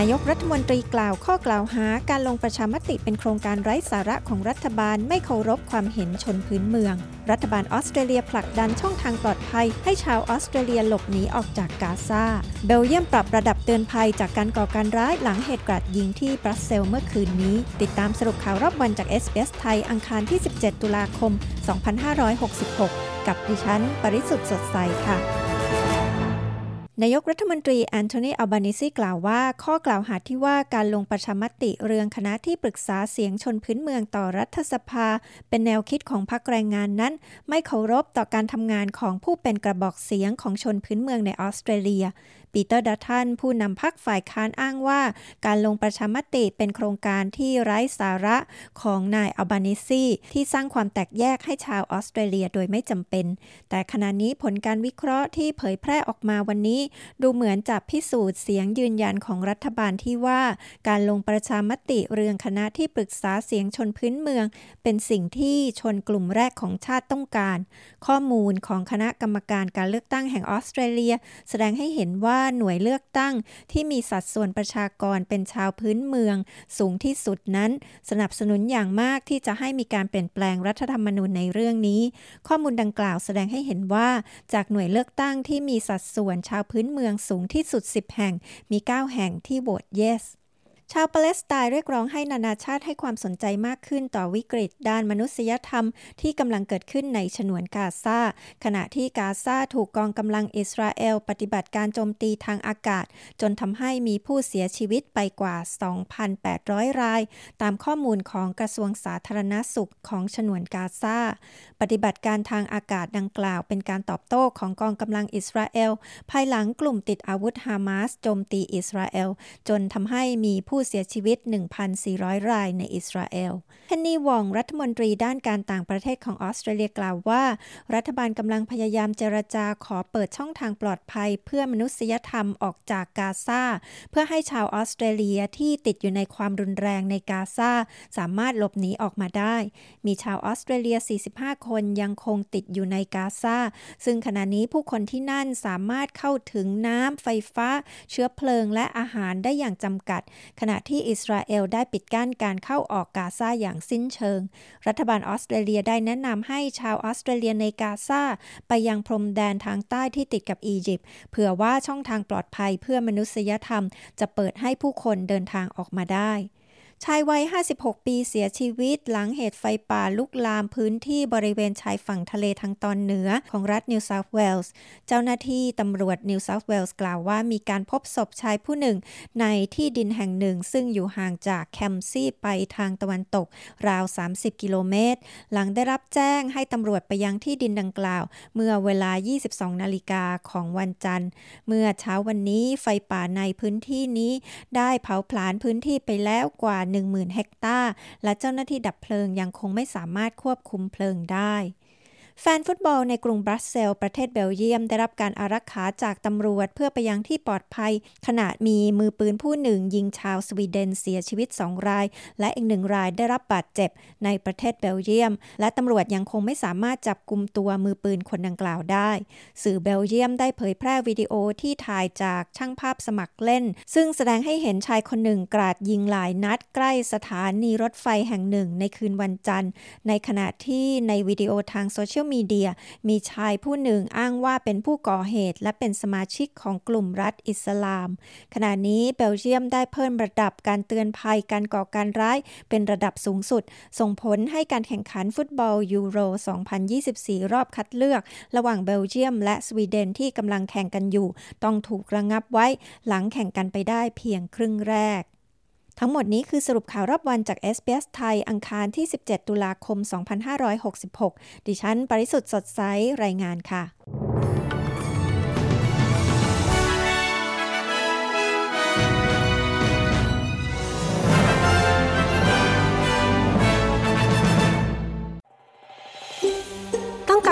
นายกรัฐมนตรีกล่าวข้อกล่าวหาการลงประชามติเป็นโครงการไร้สาระของรัฐบาลไม่เคารพความเห็นชนพื้นเมือง รัฐบาลออสเตรเลียผลักดันช่องทางปลอดภัย ให้ชาวออสเตรเลียหลบหนีออกจากกาซา เบลเยียมปรับระดับเตือนภัยจากการก่อการร้ายหลังเหตุกราดยิงที่บรัสเซลเมื่อคืนนี้ ติดตามสรุปข่าวรอบวันจาก SBS ไทยอังคารที่ 17 ตุลาคม 2566 กับดิฉัน ปริสุทธ์สดใสค่ะ นายกรัฐมนตรีแอนโทนีอัลบานิซีกล่าวว่า ข้อกล่าวหาที่ว่าการลงประชามติเรื่องคณะที่ปรึกษาเสียงชนพื้นเมืองต่อรัฐสภา เป็นแนวคิดของพรรคแรงงานนั้น ไม่เคารพต่อการทำงานของผู้เป็นกระบอกเสียงของชนพื้นเมืองในออสเตรเลีย ปีเตอร์ดัตทันผู้นำพรรคฝ่ายค้านอ้างว่า การลงประชามติเป็นโครงการที่ไร้สาระของนายอัลบานิซีที่สร้างความแตกแยกให้ชาวออสเตรเลียโดยไม่จำเป็น แต่ขณะนี้ผลการวิเคราะห์ที่เผยแพร่ออกมาวันนี้ ดูเหมือนจะพิสูจน์เสียงยืนยันของรัฐบาลที่ว่า การลงประชามติเรื่องคณะที่ปรึกษาเสียงชนพื้นเมือง เป็นสิ่งที่ชนกลุ่มแรกของชาติต้องการ ข้อมูลของคณะกรรมการการเลือกตั้งแห่งออสเตรเลีย แสดงให้เห็นว่าหน่วยเลือกตั้งที่มีสัดส่วนประชากรเป็นชาวพื้นเมือง สูงที่สุดนั้น สนับสนุนอย่างมากที่จะให้มีการเปลี่ยนแปลงรัฐธรรมนูญในเรื่องนี้ ข้อมูลดังกล่าวแสดงให้เห็นว่า จากหน่วยเลือกตั้งที่มีสัดส่วนชาวพื้นเมืองสูงที่สุด 10 แห่งมี 9 แห่งที่โหวต yes ชาวปาเลสไตน์เรียกร้องให้นานาชาติให้ความสนใจมากขึ้นต่อวิกฤต ด้านมนุษยธรรมที่กำลังเกิดขึ้นในฉนวนกาซาขณะที่กาซาถูกกองกำลังอิสราเอล ปฏิบัติการโจมตีทางอากาศ จนทำให้มีผู้เสียชีวิตไปกว่า 2,800 ราย ตามข้อมูลของกระทรวงสาธารณสุขของฉนวนกาซาปฏิบัติการทางอากาศดังกล่าว เป็นการตอบโต้ของกองกำลังอิสราเอล ภายหลังกลุ่มติดอาวุธฮามาสโจมตีอิสราเอล จนทำให้มีผู้เสียชีวิต 1,400 รายในอิสราเอลเฮนนีวองรัฐมนตรีด้านการต่างประเทศของออสเตรเลียกล่าวว่า รัฐบาลกำลังพยายามเจรจาขอเปิดช่องทางปลอดภัย เพื่อมนุษยธรรมออกจากกาซาเพื่อให้ชาวออสเตรเลียที่ติดอยู่ในความรุนแรงในกาซาสามารถหลบหนีออกมาได้ มีชาวออสเตรเลีย 45 คนยังคงติดอยู่ในกาซาซึ่งขณะนี้ผู้คนที่นั่นสามารถเข้าถึงน้ำไฟฟ้า เชื้อเพลิงและอาหารได้อย่างจำกัดขณะที่อิสราเอลได้ปิดกั้นการเข้าออกกาซาอย่างสิ้นเชิง รัฐบาลออสเตรเลียได้แนะนำให้ชาวออสเตรเลียในกาซาไปยังพรมแดนทางใต้ที่ติดกับอียิปต์เผื่อว่าช่องทางปลอดภัยเพื่อมนุษยธรรม จะเปิดให้ผู้คนเดินทางออกมาได้ ชายวัย 56 ปีเสียชีวิตหลังเหตุไฟป่าลุกลามพื้นที่บริเวณชายฝั่งทะเลทางตอนเหนือของรัฐนิวเซาท์เวลส์ เจ้าหน้าที่ตำรวจนิวเซาท์เวลส์กล่าวว่ามีการพบศพชายผู้หนึ่ง ในที่ดินแห่งหนึ่ง ซึ่งอยู่ห่างจากเคมป์ซีย์ไปทางตะวันตก ราว 30 กิโลเมตร หลังได้รับแจ้งให้ตำรวจไปยังที่ดินดังกล่าว เมื่อเวลา 22 นาฬิกาของวันจันทร์ เมื่อเช้าวันนี้ไฟป่าในพื้นที่นี้ ได้เผาผลาญพื้นที่ไปแล้วกว่า10,000 เฮกตาร์ และเจ้าหน้าที่ดับเพลิงยังคงไม่สามารถควบคุมเพลิงได้ แฟนฟุตบอลในกรุงบรัสเซลประเทศเบลเยียม ได้รับการอารักขาจากตำรวจเพื่อไปยังที่ปลอดภัย ขณะมีมือปืนผู้หนึ่ง ยิงชาวสวีเดนเสียชีวิต 2 ราย และอีกหนึ่งรายได้รับบาดเจ็บในประเทศเบลเยียม และตำรวจยังคงไม่สามารถจับกลุ่มตัวมือปืนคนดังกล่าวได้ สื่อเบลเยียมได้เผยแพร่วิดีโอที่ถ่ายจากช่างภาพสมัครเล่น ซึ่งแสดงให้เห็นชายคนหนึ่งกราดยิงหลายนัดใกล้สถานีรถไฟแห่งหนึ่งในคืนวันจันทร์ ในขณะที่ในวิดีโอทางโซเชียลมีเดีย มีชายผู้หนึ่งอ้างว่าเป็นผู้ก่อเหตุ และเป็นสมาชิกของกลุ่มรัฐอิสลาม ขณะนี้เบลเยียมได้เพิ่มระดับการเตือนภัยการก่อการร้ายเป็นระดับสูงสุด ส่งผลให้การแข่งขันฟุตบอลยูโร 2024 รอบคัดเลือก ระหว่างเบลเยียม และสวีเดนที่กำลังแข่งกันอยู่ ต้องถูกระงับไว้หลังแข่งกันไปได้เพียงครึ่งแรก ทั้งหมดนี้คือสรุปข่าวรอบวันจาก s อ s ไทย อังคารที่ 17 ตุลาคม 2566 ดิฉัน ปริสุทธ์สดใส รายงานค่ะ